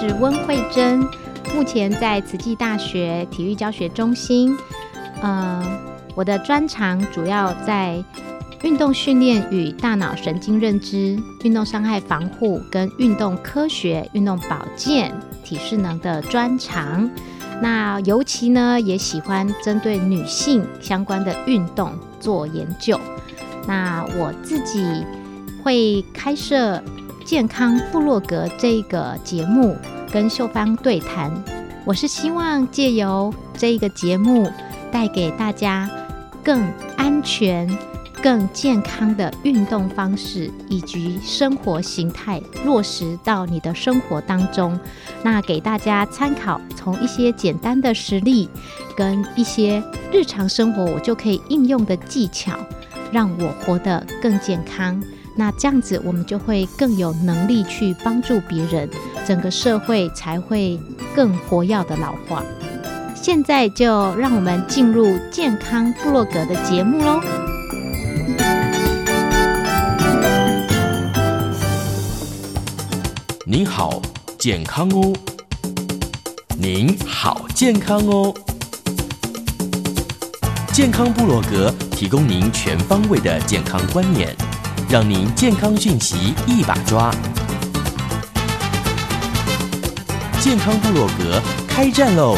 是温慧珍，目前在慈济大学体育教学中心。呃，我的专长主要在运动训练与大脑神经认知、运动伤害防护跟运动科学、运动保健、体适能的专长。那尤其呢，也喜欢针对女性相关的运动做研究。那我自己会开设。健康部落格这个节目跟秀芳对谈，我是希望借由这一个节目带给大家更安全、更健康的运动方式以及生活形态落实到你的生活当中。那给大家参考，从一些简单的实例跟一些日常生活我就可以应用的技巧，让我活得更健康。那这样子，我们就会更有能力去帮助别人，整个社会才会更活跃的老化。现在就让我们进入健康部落格的节目喽。您好，健康哦！您好，健康哦！健康部落格提供您全方位的健康观念。让您健康讯息一把抓，健康部落格开战喽！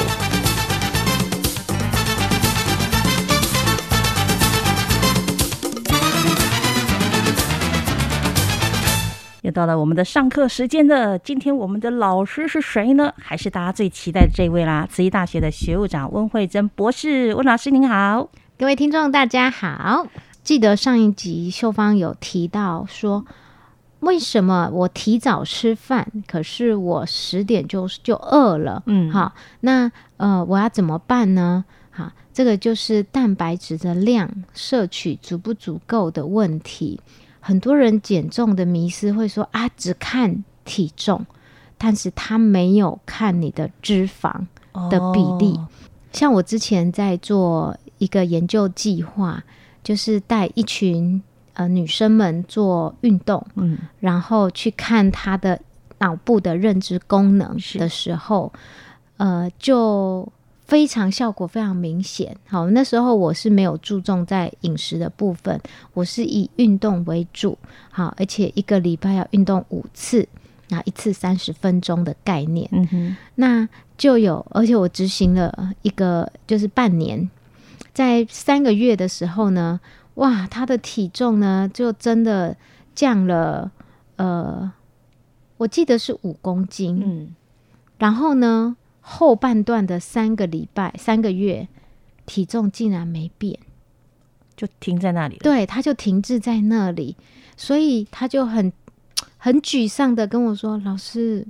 又到了我们的上课时间了。今天我们的老师是谁呢？还是大家最期待的这位啦？慈济大学的学务长温慧珍博士，温老师您好，各位听众大家好。记得上一集秀芳有提到说，为什么我提早吃饭，可是我十点就就饿了？嗯，好，那呃，我要怎么办呢？好，这个就是蛋白质的量摄取足不足够的问题。很多人减重的迷思会说啊，只看体重，但是他没有看你的脂肪的比例。像我之前在做一个研究计划。就是带一群呃女生们做运动，嗯，然后去看她的脑部的认知功能的时候，呃，就非常效果非常明显。好，那时候我是没有注重在饮食的部分，我是以运动为主，好，而且一个礼拜要运动五次，那一次三十分钟的概念，嗯哼，那就有，而且我执行了一个就是半年。在三个月的时候呢，哇，他的体重呢就真的降了，呃，我记得是五公斤，嗯，然后呢，后半段的三个礼拜、三个月，体重竟然没变，就停在那里，对，他就停滞在那里，所以他就很很沮丧的跟我说：“老师。”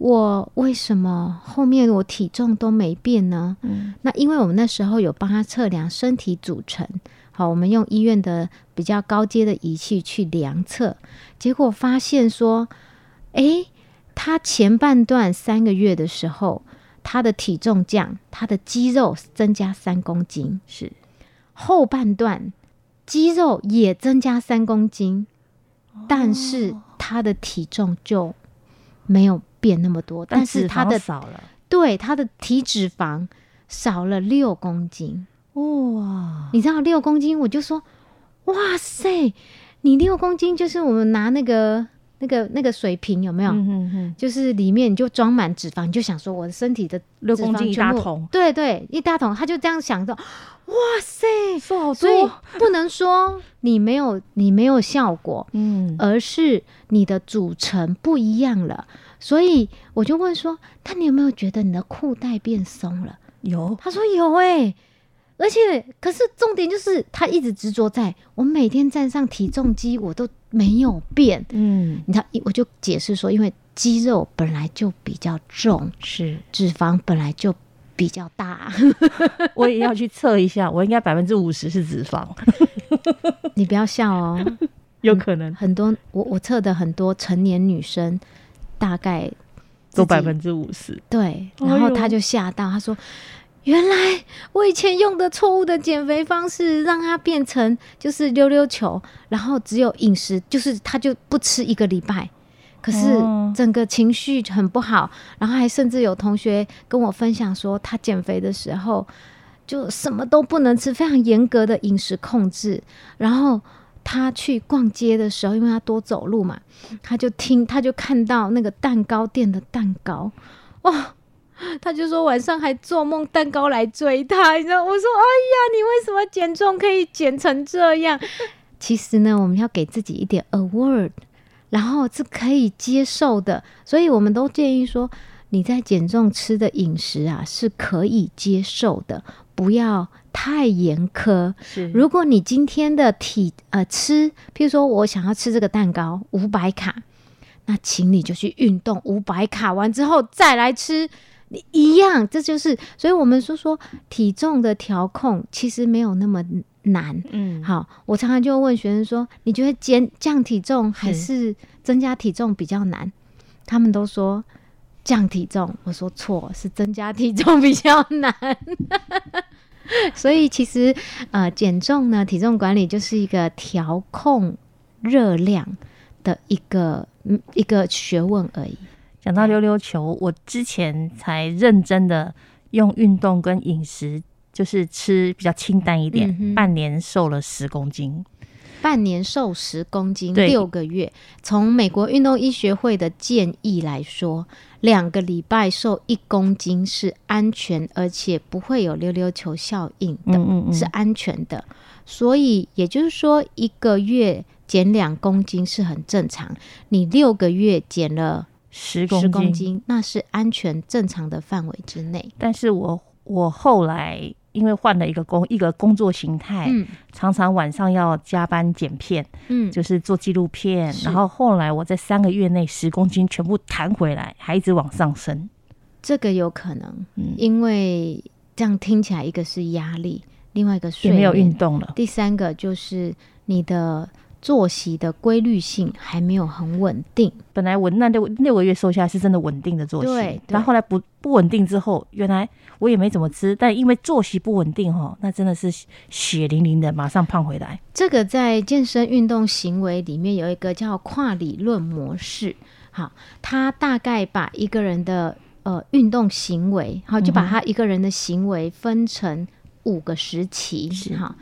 我为什么后面我体重都没变呢？嗯，那因为我们那时候有帮他测量身体组成，好，我们用医院的比较高阶的仪器去量测，结果发现说，诶，他前半段三个月的时候，他的体重降，他的肌肉增加三公斤，是后半段肌肉也增加三公斤，但是他的体重就没有。变那么多，但是他的少了，对他的体脂肪少了六公斤哇！你知道六公斤，我就说哇塞，你六公斤就是我们拿那个那个那个水瓶有没有？嗯嗯嗯，就是里面你就装满脂肪，你就想说我的身体的六公斤一大桶，对对，一大桶，他就这样想着，哇塞，瘦好所以多，不能说你没有你没有效果，嗯，而是你的组成不一样了。所以我就问说，那你有没有觉得你的裤带变松了？有，他说有哎、而且可是重点就是他一直执着在我每天站上体重机，我都没有变。嗯，你知道，我就解释说，因为肌肉本来就比较重，是脂肪本来就比较大。我也要去测一下，我应该百分之五十是脂肪，你不要笑哦，有可能很多我我测的很多成年女生，大概都百分之五十，对，然后他就吓到，他说。原来我以前用的错误的减肥方式，让他变成就是溜溜球，然后只有饮食，就是他就不吃一个礼拜，可是哦整个情绪很不好，然后还甚至有同学跟我分享说，他减肥的时候就什么都不能吃，非常严格的饮食控制，然后。他去逛街的时候，因为他多走路嘛，他就听，他就看到那个蛋糕店的蛋糕，哇！他就说晚上还做梦蛋糕来追他，你知道？我说：“哎呀，你为什么减重可以减成这样？”其实呢，我们要给自己一点 award，然后是可以接受的，所以我们都建议说，你在减重吃的饮食啊是可以接受的，不要太严苛。是如果你今天的体呃吃，譬如说我想要吃这个蛋糕五百卡，那请你就去运动五百卡完之后再来吃。你一样，这就是，所以我们说说体重的调控其实没有那么难。嗯，好，我常常就问学生说：“你觉得减降体重还是是增加体重比较难？”他们都说降体重。我说错，是增加体重比较难。所以其实呃，减重呢，体重管理就是一个调控热量的一个嗯一个学问而已。讲到溜溜球，我之前才认真的用运动跟饮食，就是吃比较清淡一点，嗯半年瘦了十公斤。半年瘦十公斤，六个月。从美国运动医学会的建议来说，两个礼拜瘦一公斤是安全，而且不会有溜溜球效应的，嗯嗯嗯是安全的。所以也就是说，一个月减两公斤是很正常。你六个月减了十公十斤，公斤，那是安全正常的范围之内。但是我我后来因为换了一个工一个工作形态，嗯。常常晚上要加班剪片，嗯，就是做纪录片，然后后来我在三个月内十公斤全部弹回来，还一直往上升。这个有可能，嗯。因为这样听起来，一个是压力，另外一个睡也没有眠运动了，第三个就是你的作息的规律性还没有很稳定。本来我那六六个月瘦下来是真的稳定的作息，然后后来不不稳定之后，原来我也没怎么吃，但因为作息不稳定哈，那真的是血淋淋的，马上胖回来。这个在健身运动行为里面有一个叫跨理论模式，好，它大概把一个人的呃运动行为，好，就把他一个人的行为分成五个时期，是好。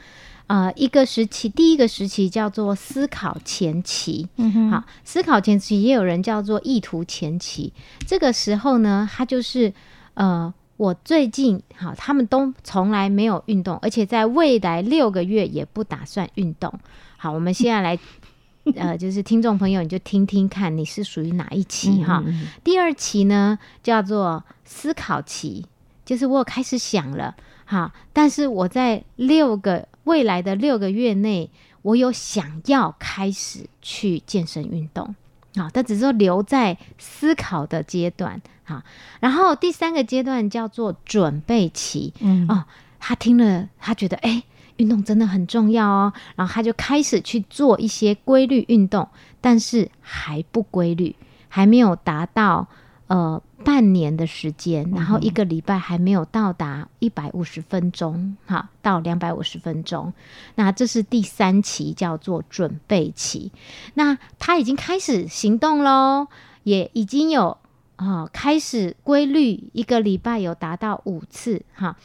呃，一个时期，第一个时期叫做思考前期，嗯哼好，思考前期也有人叫做意图前期。这个时候呢，他就是呃，我最近好，他们都从来没有运动，而且在未来六个月也不打算运动。好，我们现在来，呃，就是听众朋友，你就听听看，你是属于哪一期哈？嗯嗯嗯第二期呢叫做思考期，就是我开始想了，哈，但是我在六个未来的六个月内，我有想要开始去健身运动，好，但只是说留在思考的阶段，好，然后第三个阶段叫做准备期，嗯。哦，他听了，他觉得哎。诶运动真的很重要哦，然后他就开始去做一些规律运动，但是还不规律，还没有达到呃半年的时间，然后一个礼拜还没有到达一百五十分钟，哈，到两百五十分钟。那这是第三期，叫做准备期。那他已经开始行动喽，也已经有啊、开始规律，一个礼拜有达到五次哈。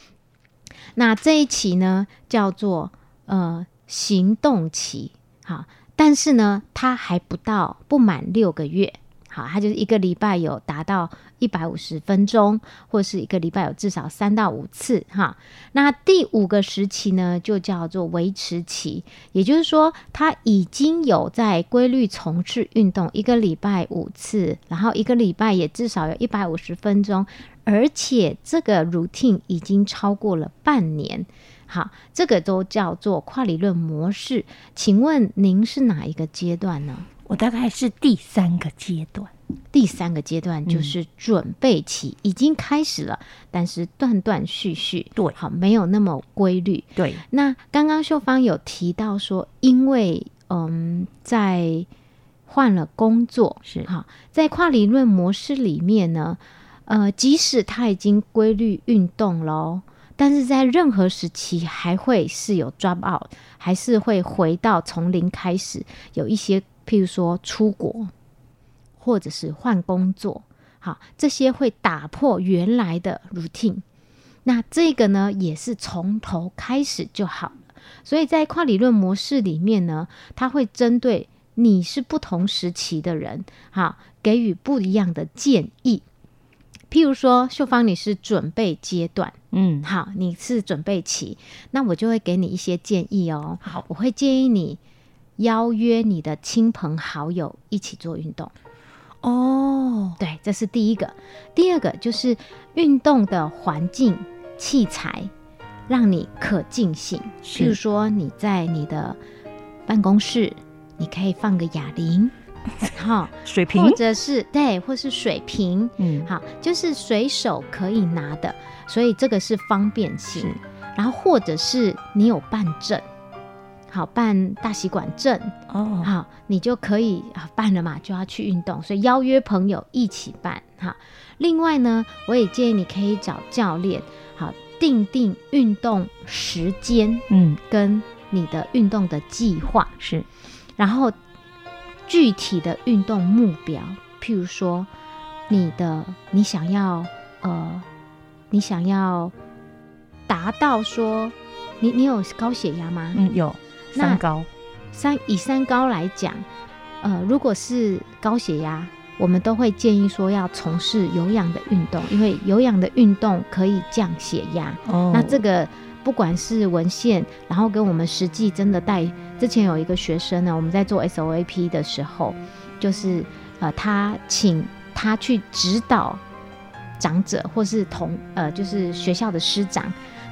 那这一期呢，叫做呃行动期，哈，但是呢，他还不到不满六个月。好，他就是一个礼拜有达到一百五十分钟，或是一个礼拜有至少三到五次哈。那第五个时期呢，就叫做维持期，也就是说他已经有在规律从事运动一个礼拜五次，然后一个礼拜也至少有一百五十分钟，而且这个 routine 已经超过了半年。好，这个都叫做跨理论模式。请问您是哪一个阶段呢？我大概是第三个阶段，第三个阶段就是准备期，已经开始了，但是断断续续，对，好，没有那么规律。对，那刚刚秀芳有提到说，因为嗯，在换了工作是好，在跨理论模式里面呢，呃，即使他已经规律运动喽，但是在任何时期还会是有 drop out，还是会回到从零开始，有一些。譬如说出国，或者是换工作，好，这些会打破原来的 routine。那这个呢，也是从头开始就好了。所以在跨理论模式里面呢，它会针对你是不同时期的人，好，给予不一样的建议。譬如说，秀芳，你是准备阶段，嗯，好，你是准备期，那我就会给你一些建议哦。好，我会建议你。邀约你的亲朋好友一起做运动哦，对，这是第一个。第二个就是运动的环境器材，让你可进行。譬如说你在你的办公室，你可以放个哑铃，好，水瓶，或者是对，或是水瓶，嗯，好，就是随手可以拿的，所以这个是方便性。然后或者是你有办证。好办大习管证哦，好，你就可以啊办了嘛，就要去运动，所以邀约朋友一起办哈。另外呢，我也建议你可以找教练，好定定运动时间，嗯，跟你的运动的计划是，然后具体的运动目标，譬如说你的你想要呃，你想要达到说，你你有高血压吗？嗯，有。三高，三以三高来讲，呃，如果是高血压，我们都会建议说要从事有氧的运动，因为有氧的运动可以降血压。哦，那这个不管是文献，然后跟我们实际真的带，之前有一个学生呢，我们在做 SOAP 的时候，就是呃，他请他去指导长者或是同呃，就是学校的师长。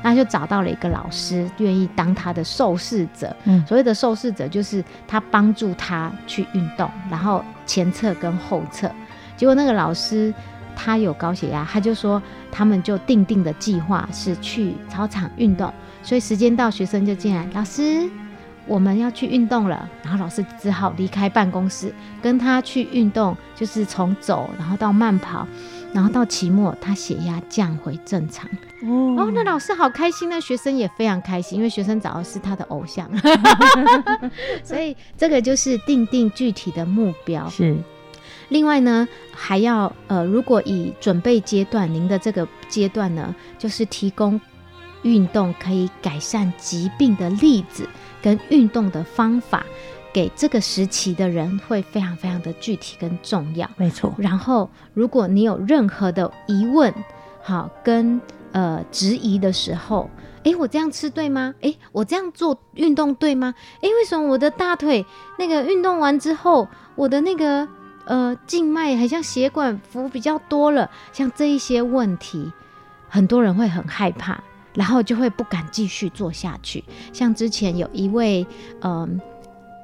那就找到了一个老师，愿意当他的受试者。嗯，所谓的受试者就是他帮助他去运动，然后前侧跟后侧。结果那个老师他有高血压，他就说他们就定定的计划是去操场运动。所以时间到，学生就进来，老师我们要去运动了。然后老师只好离开办公室，跟他去运动，就是从走然后到慢跑。然后到期末，他血压降回正常哦。那老师好开心，那学生也非常开心，因为学生找的是他的偶像。所以这个就是定定具体的目标。是。另外呢，还要呃，如果以准备阶段，您的这个阶段呢，就是提供运动可以改善疾病的例子跟运动的方法。给这个时期的人会非常非常的具体跟重要，没错。然后，如果你有任何的疑问，好跟呃质疑的时候，哎，我这样吃对吗？哎，我这样做运动对吗？哎，为什么我的大腿那个运动完之后，我的那个呃静脉好像血管浮比较多了？像这一些问题，很多人会很害怕，然后就会不敢继续做下去。像之前有一位嗯。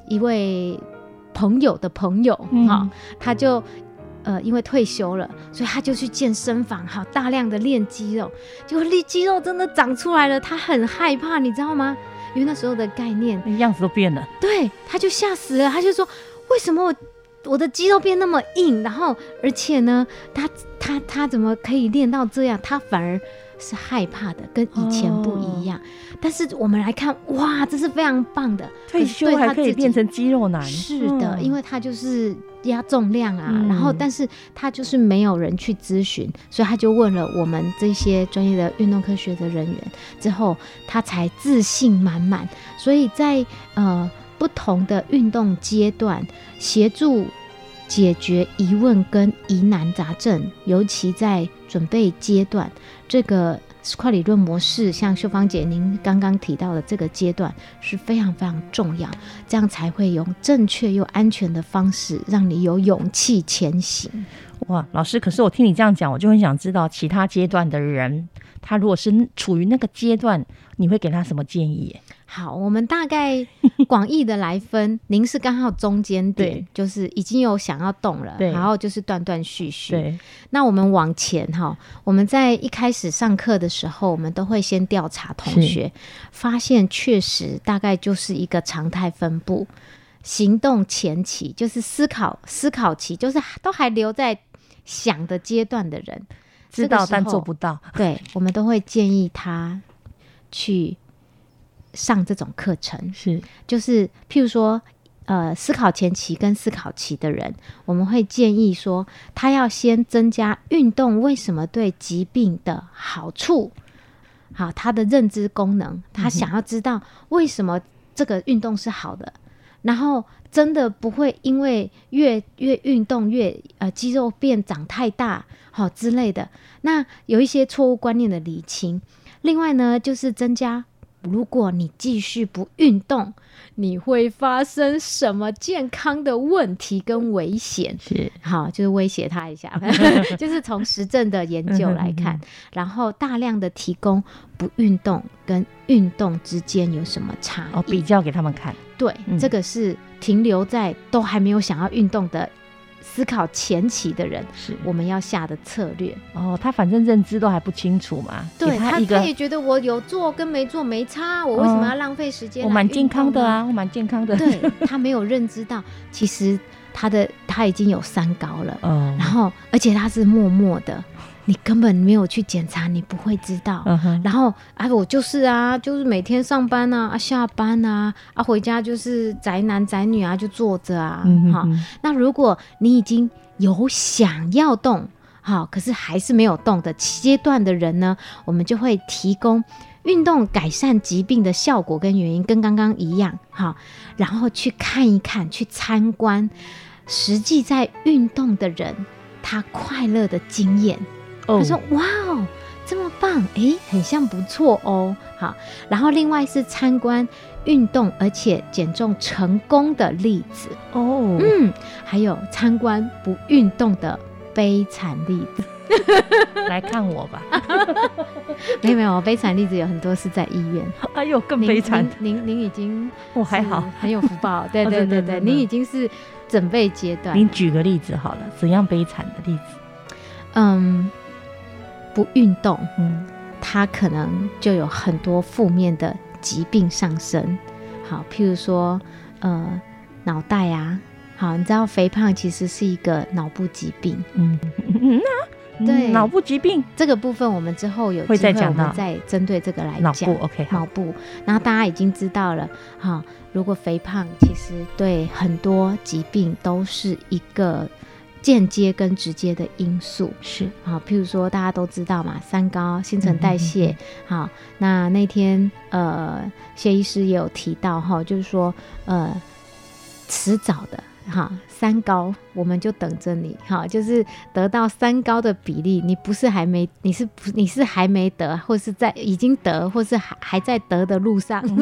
一位朋友的朋友哈，他就呃因为退休了，所以他就去健身房哈，大量的练肌肉，结果练肌肉真的长出来了，他很害怕，你知道吗？因为那时候的概念。样子都变了，对，他就吓死了，他就说为什么我我的肌肉变那么硬，然后而且呢，他他他怎么可以练到这样？他反而是害怕的，跟以前不一样。但是我们来看，哇，这是非常棒的，退休还可以变成肌肉男。是的，因为他就是压重量啊，然后但是他就是没有人去咨询，所以他就问了我们这些专业的运动科学的人员，之后他才自信满满。所以在呃不同的运动阶段，协助。解决疑问跟疑难杂症，尤其在准备阶段，这个块理论模式，像秀芳姐您刚刚提到的这个阶段是非常非常重要，这样才会用正确又安全的方式，让你有勇气前行。哇，老师，可是我听你这样讲，我就很想知道其他阶段的人，他如果是处于那个阶段，你会给他什么建议？好，我们大概 广义的来分，您是刚好中间点，就是已经有想要动了，然后就是断断续续。对，那我们往前哈，我们在一开始上课的时候，我们都会先调查同学，发现确实大概就是一个常态分布，行动前期就是思考思考期，就是都还留在想的阶段的人，知道但做不到，对我们都会建议他去。上这种课程。是，就是譬如说，呃，思考前期跟思考期的人，我们会建议说，他要先增加运动为什么对疾病的好处，好，他的认知功能，他想要知道为什么这个运动是好的，然后真的不会因为越越运动越呃肌肉变长太大，好之类的，那有一些错误观念的理清，另外呢，就是增加。如果你继续不运动，你会发生什么健康的问题跟危险？是好，就是威胁他一下，就是从实证的研究来看，然后大量的提供不运动跟运动之间有什么差哦，比较给他们看。对，这个是停留在都还没有想要运动的。思考前期的人是我们要下的策略哦，他反正认知都还不清楚嘛，对他他也觉得我有做跟没做没差，我为什么要浪费时间？我蛮健康的啊，我蛮健康的。对他没有认知到，其实他的他已经有三高了，嗯然后而且他是默默的。你根本没有去检查，你不会知道。然后，啊，我就是啊，就是每天上班啊，啊，下班啊，啊，回家就是宅男宅女啊，就坐着啊。好，那如果你已经有想要动，好，可是还是没有动的阶段的人呢，我们就会提供运动改善疾病的效果跟原因，跟刚刚一样。好，然后去看一看，去参观实际在运动的人他快乐的经验。他说：“哇哦，这么棒，哎，很像不错哦。好，然后另外是参观运动而且减重成功的例子哦，嗯，还有参观不运动的悲惨例子。来看我吧，没有没有，悲惨例子有很多是在医院。哎呦，更悲惨。您您已经 我还好，很有福报。对对对对，您已经是准备阶段。您举个例子好了，怎样悲惨的例子？嗯。”不运动，嗯，他可能就有很多负面的疾病上升。好，譬如说，呃，脑袋啊，好，你知道肥胖其实是一个脑部疾病，嗯，对，脑部疾病？这个部分，我们之后有会再讲到，再针对这个来讲。OK，脑部，然后大家已经知道了，哈，如果肥胖其实对很多疾病都是一个。间接跟直接的因素是好，譬如说大家都知道嘛，三高、新陈代谢。好，那那天呃，谢医师也有提到哈，就是说呃，迟早的哈，三高我们就等着你。哈，就是得到三高的比例，你不是还没，你是不你是还没得，或是在已经得，或是还还在得的路上。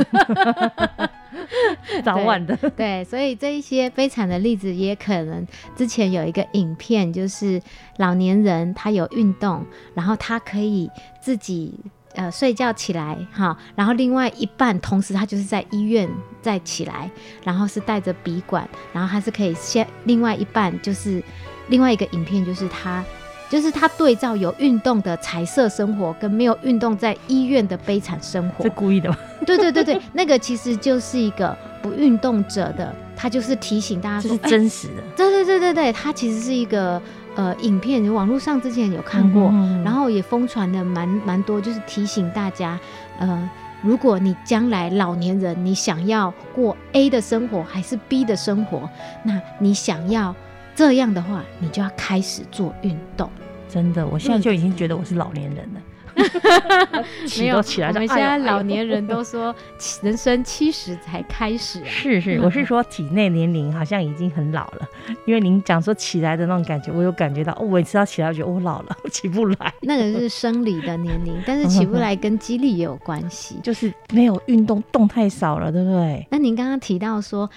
早晚的。对，所以这一些悲惨的例子也可能之前有一个影片，就是老年人他有运动，然后他可以自己呃睡觉起来哈，然后另外一半同时他就是在医院再起来，然后是带着笔管，然后他是可以先另外一半就是另外一个影片就是他。就是他对照有运动的彩色生活，跟没有运动在医院的悲惨生活，是故意的吗？对对对对，那个其实就是一个不运动者的，他就是提醒大家，这是真实的。对对对对对，他其实是一个呃影片，网络上之前有看过，嗯然后也疯传的蛮蛮多，就是提醒大家，呃，如果你将来老年人你想要过 A 的生活还是 B 的生活，那你想要这样的话，你就要开始做运动。真的，我现在就已经觉得我是老年人了。起都起来就，我们现在老年人都说人生七十才开始啊。是是，我是说体内年龄好像已经很老了，因为您讲说起来的那种感觉，我有感觉到，哦，我每次要起来，我觉得我老了，我起不来，那个是生理的年龄，但是起不来跟肌力也有关系。就是没有运动，动太少了，对不对？那您刚刚提到说，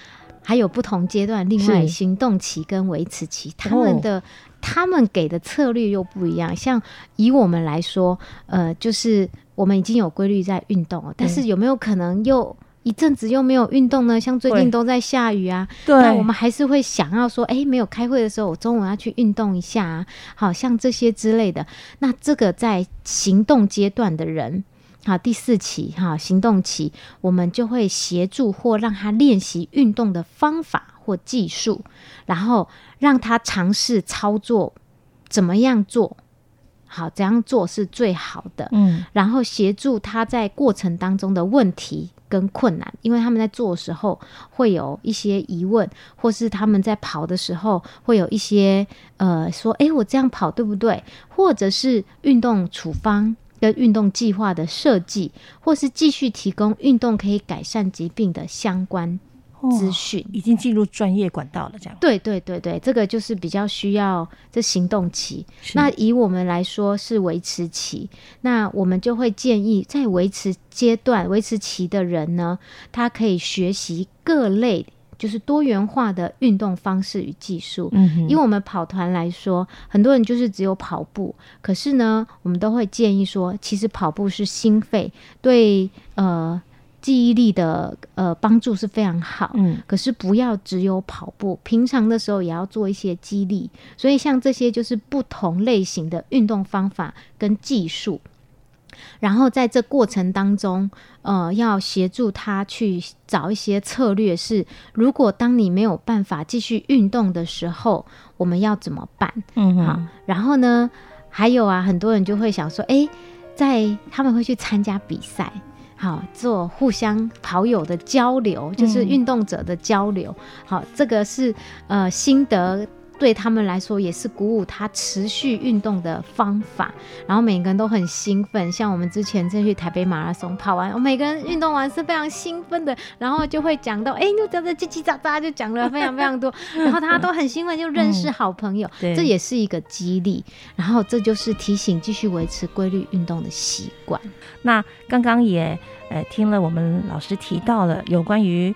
还有不同阶段，另外行动期跟维持期，他们的、他们给的策略又不一样。像以我们来说，呃，就是我们已经有规律在运动了，但是有没有可能又一阵子又没有运动呢？像最近都在下雨啊，对那我们还是会想要说，哎，没有开会的时候，我中午要去运动一下啊，好像这些之类的。那这个在行动阶段的人。好，第四期哈，行动期，我们就会协助或让他练习运动的方法或技术，然后让他尝试操作怎么样做，好，怎样做是最好的。嗯，然后协助他在过程当中的问题跟困难，因为他们在做的时候会有一些疑问，或是他们在跑的时候会有一些呃说，诶，我这样跑对不对？或者是运动处方。跟运动计划的设计，或是继续提供运动可以改善疾病的相关资讯，已经进入专业管道了，这样。对对对对，这个就是比较需要这行动期。那以我们来说是维持期，那我们就会建议在维持阶段、维持期的人呢，他可以学习各类就是多元化的运动方式与技术。嗯哼以我们跑团来说，很多人就是只有跑步，可是呢，我们都会建议说，其实跑步是心肺对呃记忆力的呃帮助是非常好。嗯，可是不要只有跑步，平常的时候也要做一些激励。所以像这些就是不同类型的运动方法跟技术。然后在这过程当中，呃，要协助他去找一些策略是，如果当你没有办法继续运动的时候，我们要怎么办？嗯好，然后呢，还有啊，很多人就会想说，诶，在他们会去参加比赛，好做互相跑友的交流，就是嗯运动者的交流。好，这个是呃心得。对他们来说也是鼓舞他持续运动的方法，然后每个人都很兴奋。像我们之前再去台北马拉松跑完，我每个人运动完是非常兴奋的，然后就会讲到，哎，就这样子叽叽喳喳就讲了非常非常多，然后大家都很兴奋，就认识好朋友，对这也是一个激励。然后这就是提醒继续维持规律运动的习惯。那刚刚也呃听了我们老师提到了有关于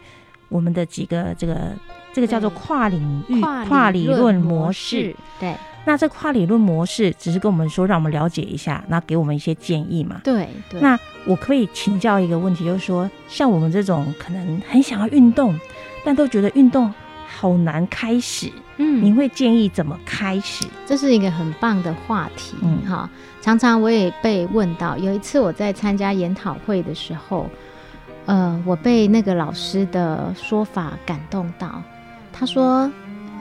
我们的几个这个这个叫做跨领域跨理论模式。，对那这跨理论模式只是跟我们说，让我们了解一下，那给我们一些建议嘛。对对。那我可以请教一个问题，就是说，像我们这种可能很想要运动，但都觉得运动好难开始，嗯您会建议怎么开始？这是一个很棒的话题，嗯哈。常常我也被问到，有一次我在参加研讨会的时候，呃，我被那个老师的说法感动到。他说，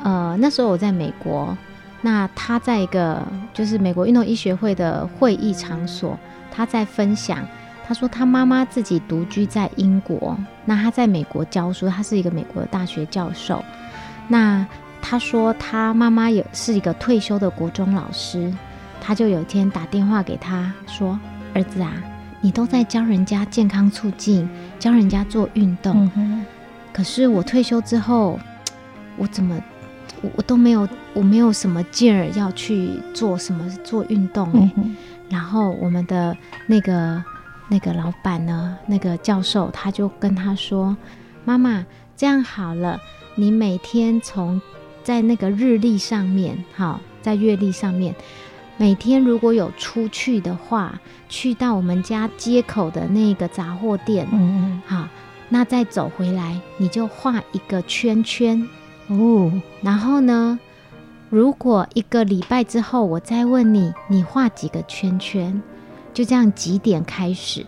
呃，那时候我在美国，那他在一个就是美国运动医学会的会议场所，他在分享。他说他妈妈自己独居在英国，那他在美国教书，他是一个美国的大学教授。那他说他妈妈也是一个退休的国中老师，他就有一天打电话给他说：“儿子啊，你都在教人家健康促进，教人家做运动，嗯，可是我退休之后，我怎么我我都没有我没有什么劲儿要去做什么做运动、欸。嗯，然后我们的那个那个老板呢，那个教授他就跟他说：“妈妈，这样好了，你每天从在那个日历上面，好，在月历上面，每天如果有出去的话，去到我们家街口的那个杂货店，嗯嗯。好，那再走回来，你就画一个圈圈，嗯，哦，然后呢，如果一个礼拜之后我再问你，你画几个圈圈，就这样几点开始。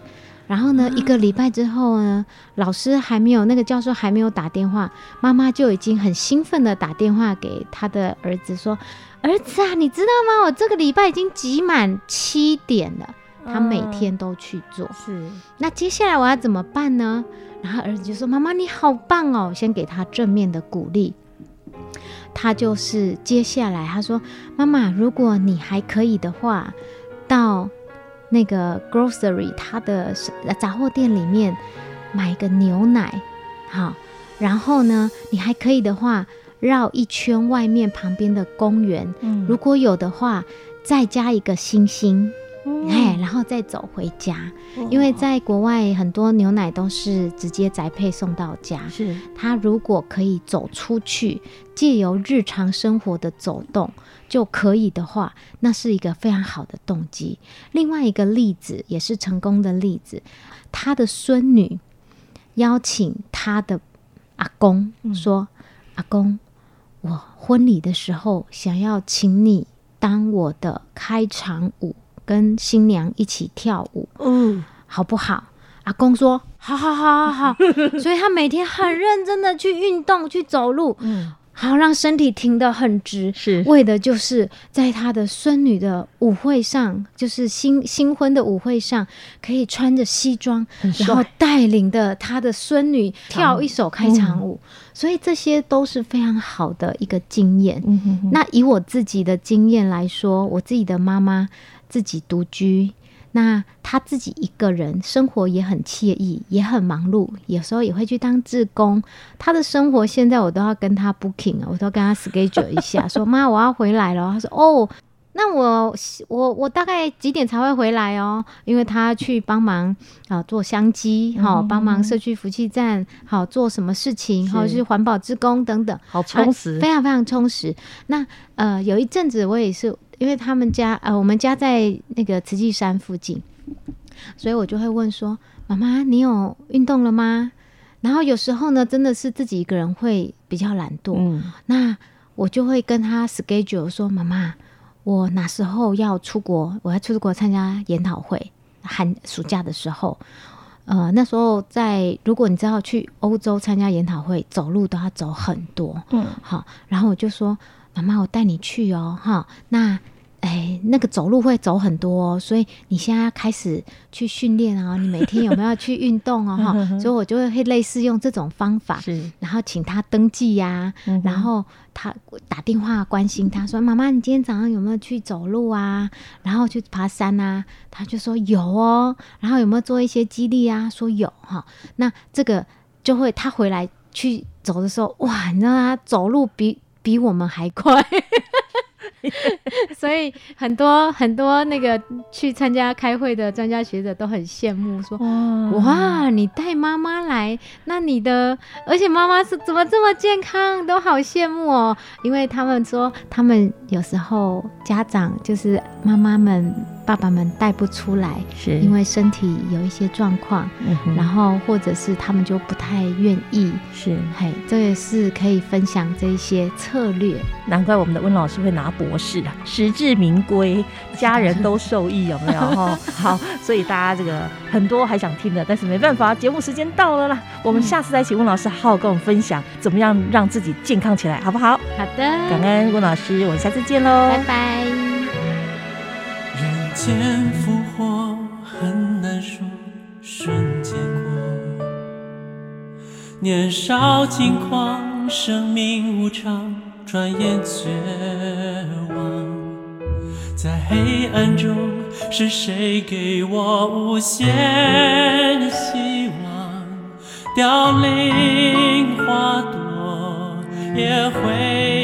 然后呢，一个礼拜之后呢，老师还没有，那个教授还没有打电话，妈妈就已经很兴奋的打电话给他的儿子说：“儿子啊，你知道吗？我这个礼拜已经挤满七点了。他每天都去做。是。那接下来我要怎么办呢？然后儿子就说：“妈妈，你好棒哦！”先给他正面的鼓励。他就是接下来他说：“妈妈，如果你还可以的话，到那个 grocery 他的杂货店里面买个牛奶，好。然后呢，你还可以的话，绕一圈外面旁边的公园，如果有的话，再加一个星星。”哎，然后再走回家，因为在国外很多牛奶都是直接宅配送到家。是，他如果可以走出去，借由日常生活的走动就可以的话，那是一个非常好的动机。另外一个例子也是成功的例子，他的孙女邀请他的阿公说：“阿公，我婚礼的时候想要请你当我的开场舞。”跟新娘一起跳舞，嗯，好不好？阿公说：好好好好好。所以他每天很认真的去运动，去走路，嗯，好让身体挺得很直，是为的就是在他的孙女的舞会上，就是新新婚的舞会上，可以穿着西装，然后带领的他的孙女跳一首开场舞。所以这些都是非常好的一个经验。那以我自己的经验来说，我自己的妈妈。自己独居，那他自己一个人生活也很惬意，也很忙碌，有时候也会去当志工。他的生活现在我都要跟他 booking 啊，我都跟他 schedule 一下，说妈我要回来了。他说哦，那我我我大概几点才会回来哦？因为他去帮忙啊做香机，好帮忙社区福气站，好做什么事情，或者是环保志工等等，好充实，非常非常充实。那呃有一阵子我也是。因为他们家呃，我们家在那个慈济山附近，所以我就会问说：“妈妈，你有运动了吗？”然后有时候呢，真的是自己一个人会比较懒惰，嗯，那我就会跟他 schedule 说：“妈妈，我哪时候要出国？我要出国参加研讨会，寒暑假的时候，呃，那时候在如果你知道去欧洲参加研讨会，走路都要走很多，嗯，好，然后我就说。妈妈，我带你去哦，哈，那，哎，那个走路会走很多，哦所以你现在开始去训练啊，你每天有没有去运动哦，哈，所以我就会类似用这种方法，是，然后请他登记呀，然后他打电话关心他说，妈妈，你今天早上有没有去走路啊？然后去爬山啊？他就说有哦，然后有没有做一些激励啊？说有哈，那这个就会他回来去走的时候，哇，你知道他走路比。比我们还快，所以很多很多那个去参加开会的专家学者都很羡慕，说：“哇，你带妈妈来，那你的，而且妈妈是怎么这么健康，都好羡慕哦。”因为他们说，他们有时候家长就是妈妈们。爸爸们带不出来，是因为身体有一些状况，然后或者是他们就不太愿意，是嘿，这也是可以分享这一些策略。难怪我们的温老师会拿博士啊，实至名归，家人都受益，有没有？哈，好，所以大家这个很多还想听的，但是没办法，节目时间到了啦。我们下次再请温老师好好跟我们分享，怎么样让自己健康起来，好不好？好的，感恩温老师，我们下次见喽，拜拜。见复活很难说，瞬间过。年少轻狂，生命无常，转眼绝望。在黑暗中，是谁给我无限希望？凋零花朵也会